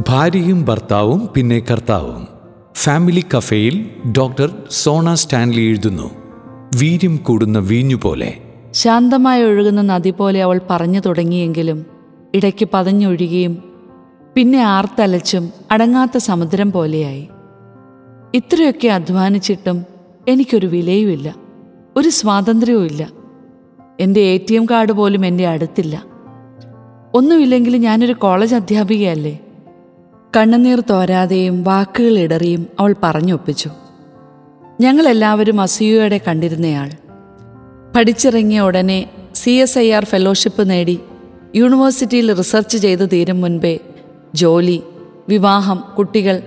ഭാര്യയും ഭർത്താവും പിന്നെ കർത്താവും. ഫാമിലി കഫേയിൽ ഡോക്ടർ സോണ സ്റ്റാൻലി എഴുതുന്നു വീര്യം കൂടുന്ന വീഞ്ഞു പോലെ. ശാന്തമായി ഒഴുകുന്ന നദി പോലെ അവൾ പറഞ്ഞു തുടങ്ങിയെങ്കിലും ഇടയ്ക്ക് പതഞ്ഞൊഴുകിയും പിന്നെ ആർത്തലച്ചും അടങ്ങാത്ത സമുദ്രം പോലെയായി. ഇത്രയൊക്കെ അധ്വാനിച്ചിട്ടും എനിക്കൊരു വിലയുമില്ല ഒരു സ്വാതന്ത്ര്യവുമില്ല. എന്റെ എ ടി എം കാർഡ് പോലും എന്റെ അടുത്തില്ല. ഒന്നുമില്ലെങ്കിൽ ഞാനൊരു കോളേജ് അധ്യാപികയല്ലേ? കണ്ണുനീർ തോരാതെയും വാക്കുകൾ ഇടറിയും അവൾ പറഞ്ഞൊപ്പിച്ചു. ഞങ്ങളെല്ലാവരും അസൂയയോടെ കണ്ടിരുന്നയാൾ. പഠിച്ചിറങ്ങിയ ഉടനെ C S I R fellowship നേടി യൂണിവേഴ്സിറ്റിയിൽ റിസർച്ച് ചെയ്ത് തീരും മുൻപേ ജോലി വിവാഹം കുട്ടികൾ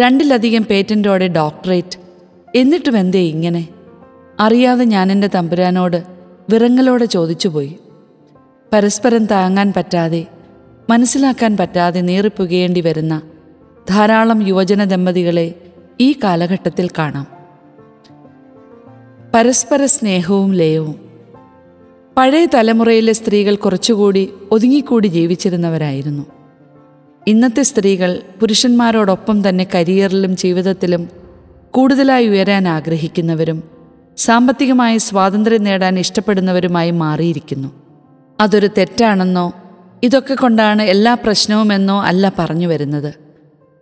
രണ്ടിലധികം പേറ്റന്റോടെ ഡോക്ടറേറ്റ്. എന്നിട്ടും എന്തേ ഇങ്ങനെ? അറിയാതെ ഞാൻ എന്റെ തമ്പുരാനോട് വിറങ്ങലോടെ ചോദിച്ചുപോയി. പരസ്പരം താങ്ങാൻ പറ്റാതെ മനസ്സിലാക്കാൻ പറ്റാതെ നീറിപ്പുകയേണ്ടി വരുന്ന ധാരാളം യുവജന ദമ്പതികളെ ഈ കാലഘട്ടത്തിൽ കാണാം. പരസ്പര സ്നേഹവും ലയവും. പഴയ തലമുറയിലെ സ്ത്രീകൾ കുറച്ചുകൂടി ഒതുങ്ങിക്കൂടി ജീവിച്ചിരുന്നവരായിരുന്നു. ഇന്നത്തെ സ്ത്രീകൾ പുരുഷന്മാരോടൊപ്പം തന്നെ കരിയറിലും ജീവിതത്തിലും കൂടുതലായി ഉയരാൻ ആഗ്രഹിക്കുന്നവരും സാമ്പത്തികമായി സ്വാതന്ത്ര്യം നേടാൻ ഇഷ്ടപ്പെടുന്നവരുമായി മാറിയിരിക്കുന്നു. അതൊരു തെറ്റാണെന്നോ ഇതൊക്കെ കൊണ്ടാണ് എല്ലാ പ്രശ്നവുമെന്നോ അല്ല പറഞ്ഞു വരുന്നത്.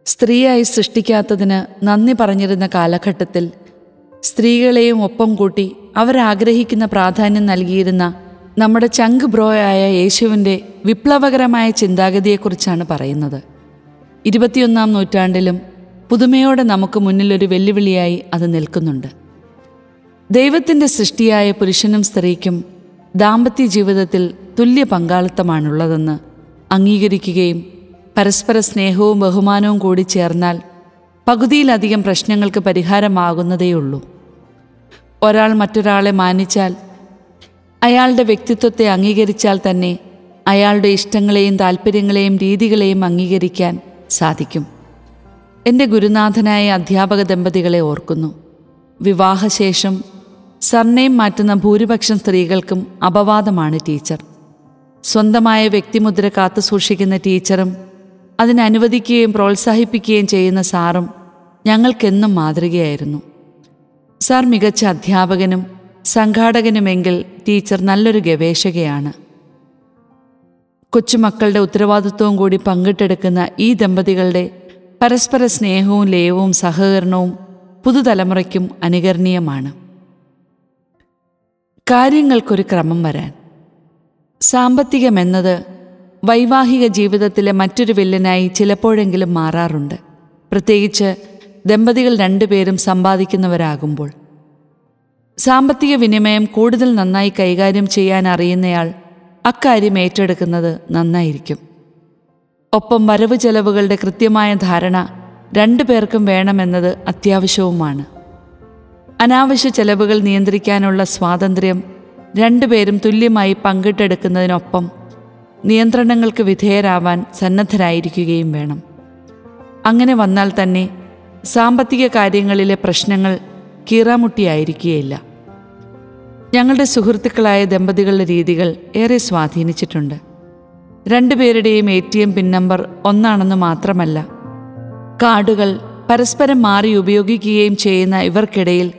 സ്ത്രീയായി സൃഷ്ടിക്കാത്തതിന് നന്ദി പറഞ്ഞിരുന്ന കാലഘട്ടത്തിൽ സ്ത്രീകളെയും ഒപ്പം കൂട്ടി അവരാഗ്രഹിക്കുന്ന പ്രാധാന്യം നൽകിയിരുന്ന നമ്മുടെ ചങ്ക് ബ്രോയായ യേശുവിന്റെ വിപ്ലവകരമായ ചിന്താഗതിയെക്കുറിച്ചാണ് പറയുന്നത്. ഇരുപത്തിയൊന്നാം നൂറ്റാണ്ടിലും പുതുമയോടെ നമുക്ക് മുന്നിലൊരു വെല്ലുവിളിയായി അത് നിൽക്കുന്നുണ്ട്. ദൈവത്തിന്റെ സൃഷ്ടിയായ പുരുഷനും സ്ത്രീക്കും ദാമ്പത്യ ജീവിതത്തിൽ തുല്യ പങ്കാളിത്തമാണുള്ളതെന്ന് അംഗീകരിക്കുകയും പരസ്പര സ്നേഹവും ബഹുമാനവും കൂടി ചേർന്നാൽ പകുതിയിലധികം പ്രശ്നങ്ങൾക്ക് പരിഹാരമാകുന്നതേയുള്ളൂ. ഒരാൾ മറ്റൊരാളെ മാനിച്ചാൽ അയാളുടെ വ്യക്തിത്വത്തെ അംഗീകരിച്ചാൽ തന്നെ അയാളുടെ ഇഷ്ടങ്ങളെയും താല്പര്യങ്ങളെയും രീതികളെയും അംഗീകരിക്കാൻ സാധിക്കും. എന്റെ ഗുരുനാഥനായ അധ്യാപക ദമ്പതികളെ ഓർക്കുന്നു. വിവാഹശേഷം സർനെയും മാറ്റുന്ന ഭൂരിപക്ഷം സ്ത്രീകൾക്കും അപവാദമാണ് ടീച്ചർ. സ്വന്തമായ വ്യക്തിമുദ്ര കാത്തു സൂക്ഷിക്കുന്ന ടീച്ചറും അതിനനുവദിക്കുകയും പ്രോത്സാഹിപ്പിക്കുകയും ചെയ്യുന്ന സാറും ഞങ്ങൾക്കെന്നും മാതൃകയായിരുന്നു. സാർ മികച്ച അധ്യാപകനും സംഘാടകനുമെങ്കിൽ ടീച്ചർ നല്ലൊരു ഗവേഷകയാണ്. കൊച്ചുമക്കളുടെ ഉത്തരവാദിത്വവും കൂടി പങ്കിട്ടെടുക്കുന്ന ഈ ദമ്പതികളുടെ പരസ്പര സ്നേഹവും ലയവും സഹകരണവും പുതുതലമുറയ്ക്കും അനുകരണീയമാണ്. കാര്യങ്ങൾക്കൊരു ക്രമം വരാൻ. സാമ്പത്തികമെന്നത് വൈവാഹിക ജീവിതത്തിലെ മറ്റൊരു വില്ലനായി ചിലപ്പോഴെങ്കിലും മാറാറുണ്ട്. പ്രത്യേകിച്ച് ദമ്പതികൾ രണ്ടുപേരും സമ്പാദിക്കുന്നവരാകുമ്പോൾ. സാമ്പത്തിക വിനിമയം കൂടുതൽ നന്നായി കൈകാര്യം ചെയ്യാൻ അറിയുന്നയാൾ അക്കാര്യം ഏറ്റെടുക്കുന്നത് നന്നായിരിക്കും. ഒപ്പം വരവ് ചെലവുകളുടെ കൃത്യമായ ധാരണ രണ്ടു പേർക്കും വേണമെന്നത് അത്യാവശ്യവുമാണ്. അനാവശ്യ ചെലവുകൾ നിയന്ത്രിക്കാനുള്ള സ്വാതന്ത്ര്യം രണ്ടുപേരും തുല്യമായി പങ്കിട്ടെടുക്കുന്നതിനൊപ്പം നിയന്ത്രണങ്ങൾക്ക് വിധേയരാവാൻ സന്നദ്ധരായിരിക്കുകയും വേണം. അങ്ങനെ വന്നാൽ തന്നെ സാമ്പത്തിക കാര്യങ്ങളിലെ പ്രശ്നങ്ങൾ കീറാമുട്ടിയായിരിക്കുകയില്ല ഞങ്ങളുടെ സുഹൃത്തുക്കളായ ദമ്പതികളുടെ രീതികൾ ഏറെ സ്വാധീനിച്ചിട്ടുണ്ട്. രണ്ടുപേരുടെയും A T M pin number ഒന്നാണെന്ന് മാത്രമല്ല കാർഡുകൾ പരസ്പരം മാറി ഉപയോഗിക്കുകയും ചെയ്യുന്ന ഇവർക്കിടയിൽ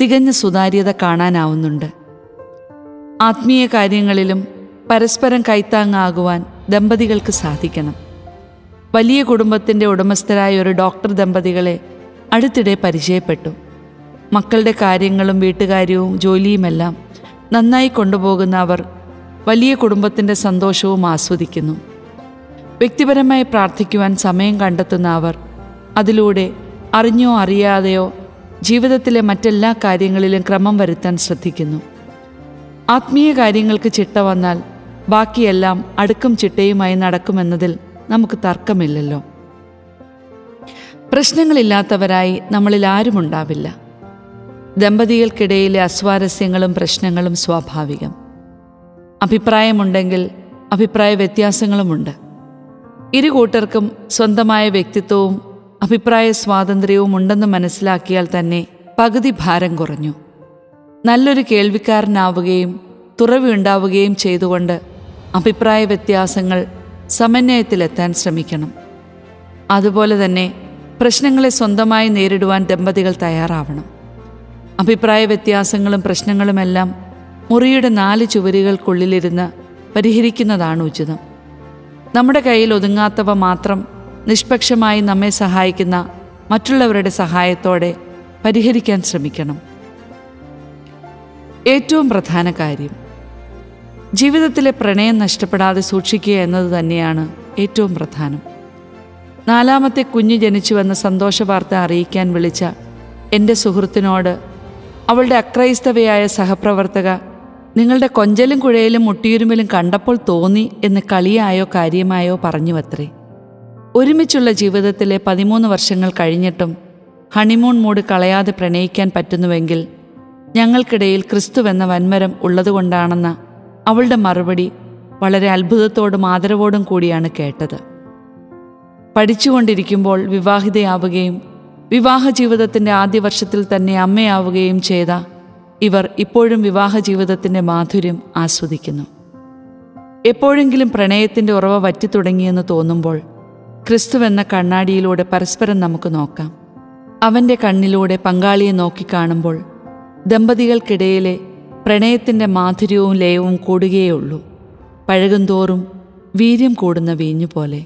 തികഞ്ഞ സുതാര്യത കാണാനാവുന്നുണ്ട്. ആത്മീയ കാര്യങ്ങളിലും പരസ്പരം കൈത്താങ്ങാകുവാൻ ദമ്പതികൾക്ക് സാധിക്കണം. വലിയ കുടുംബത്തിന്റെ ഉടമസ്ഥരായ ഒരു ഡോക്ടർ ദമ്പതികളെ അടുത്തിടെ പരിചയപ്പെട്ടു. മക്കളുടെ കാര്യങ്ങളും വീട്ടുകാര്യവും ജോലിയുമെല്ലാം നന്നായി കൊണ്ടുപോകുന്ന അവർ വലിയ കുടുംബത്തിന്റെ സന്തോഷവും ആസ്വദിക്കുന്നു. വ്യക്തിപരമായി പ്രാർത്ഥിക്കുവാൻ സമയം കണ്ടെത്തുന്ന അവർ അതിലൂടെ അറിഞ്ഞോ അറിയാതെയോ ജീവിതത്തിലെ മറ്റെല്ലാ കാര്യങ്ങളിലും ക്രമം വരുത്താൻ ശ്രദ്ധിക്കുന്നു. ആത്മീയ കാര്യങ്ങൾക്ക് ചിട്ട വന്നാൽ ബാക്കിയെല്ലാം അടുക്കും ചിട്ടയുമായി നടക്കുമെന്നതിൽ നമുക്ക് തർക്കമില്ലല്ലോ. പ്രശ്നങ്ങളില്ലാത്തവരായി നമ്മളിൽ ആരുമുണ്ടാവില്ല. ദമ്പതികൾക്കിടയിലെ അസ്വാരസ്യങ്ങളും പ്രശ്നങ്ങളും സ്വാഭാവികം. അഭിപ്രായമുണ്ടെങ്കിൽ അഭിപ്രായ വ്യത്യാസങ്ങളുമുണ്ട്. ഇരു കൂട്ടർക്കും സ്വന്തമായ വ്യക്തിത്വവും അഭിപ്രായ സ്വാതന്ത്ര്യവും ഉണ്ടെന്ന് മനസ്സിലാക്കിയാൽ തന്നെ പകുതി ഭാരം കുറഞ്ഞു. നല്ലൊരു കേൾവിക്കാരനാവുകയും തുറവിയുണ്ടാവുകയും ചെയ്തുകൊണ്ട് അഭിപ്രായ വ്യത്യാസങ്ങൾ സമന്വയത്തിലെത്താൻ ശ്രമിക്കണം. അതുപോലെ തന്നെ പ്രശ്നങ്ങളെ സ്വന്തമായി നേരിടുവാൻ ദമ്പതികൾ തയ്യാറാവണം. അഭിപ്രായ വ്യത്യാസങ്ങളും പ്രശ്നങ്ങളുമെല്ലാം മുറിയുടെ നാല് ചുവരുകൾക്കുള്ളിലിരുന്ന് പരിഹരിക്കുന്നതാണ് ഉചിതം. നമ്മുടെ കയ്യിൽ ഒതുങ്ങാത്തവ മാത്രം നിഷ്പക്ഷമായി നമ്മെ സഹായിക്കുന്ന മറ്റുള്ളവരുടെ സഹായത്തോടെ പരിഹരിക്കാൻ ശ്രമിക്കണം. ഏറ്റവും പ്രധാന കാര്യം ജീവിതത്തിലെ പ്രണയം നഷ്ടപ്പെടാതെ സൂക്ഷിക്കുക എന്നത് തന്നെയാണ് ഏറ്റവും പ്രധാനം. നാലാമത്തെ കുഞ്ഞ് ജനിച്ചുവെന്ന സന്തോഷ വാർത്ത അറിയിക്കാൻ വിളിച്ച എന്റെ സുഹൃത്തിനോട് അവളുടെ അക്രൈസ്തവയായ സഹപ്രവർത്തക നിങ്ങളുടെ കൊഞ്ചലും കുഴയിലും മുട്ടിയുരുമലും കണ്ടപ്പോൾ തോന്നി എന്ന് കളിയായോ കാര്യമായോ പറഞ്ഞുവത്രേ. ഒരുമിച്ചുള്ള ജീവിതത്തിലെ പതിമൂന്ന് വർഷങ്ങൾ കഴിഞ്ഞിട്ടും ഹണിമൂൺ മൂട് കളയാതെ പ്രണയിക്കാൻ പറ്റുന്നുവെങ്കിൽ ഞങ്ങൾക്കിടയിൽ ക്രിസ്തുവെന്ന വന്മരം ഉള്ളതുകൊണ്ടാണെന്ന അവളുടെ മറുപടി വളരെ അത്ഭുതത്തോടും ആദരവോടും കൂടിയാണ് കേട്ടത്. പഠിച്ചുകൊണ്ടിരിക്കുമ്പോൾ വിവാഹിതയാവുകയും വിവാഹ ജീവിതത്തിന്റെ ആദ്യ വർഷത്തിൽ തന്നെ അമ്മയാവുകയും ചെയ്ത ഇവർ ഇപ്പോഴും വിവാഹ ജീവിതത്തിന്റെ മാധുര്യം ആസ്വദിക്കുന്നു. എപ്പോഴെങ്കിലും പ്രണയത്തിന്റെ ഉറവ വറ്റിത്തുടങ്ങിയെന്ന് തോന്നുമ്പോൾ ക്രിസ്തുവെന്ന കണ്ണാടിയിലൂടെ പരസ്പരം നമുക്ക് നോക്കാം. അവന്റെ കണ്ണിലൂടെ പങ്കാളിയെ നോക്കിക്കാണുമ്പോൾ ദമ്പതികൾക്കിടയിലെ പ്രണയത്തിന്റെ മാധുര്യവും ലയവും കൂടുകയേ ഉള്ളൂ പഴകുന്തോറും വീര്യം കൂടുന്ന വീഞ്ഞു പോലെ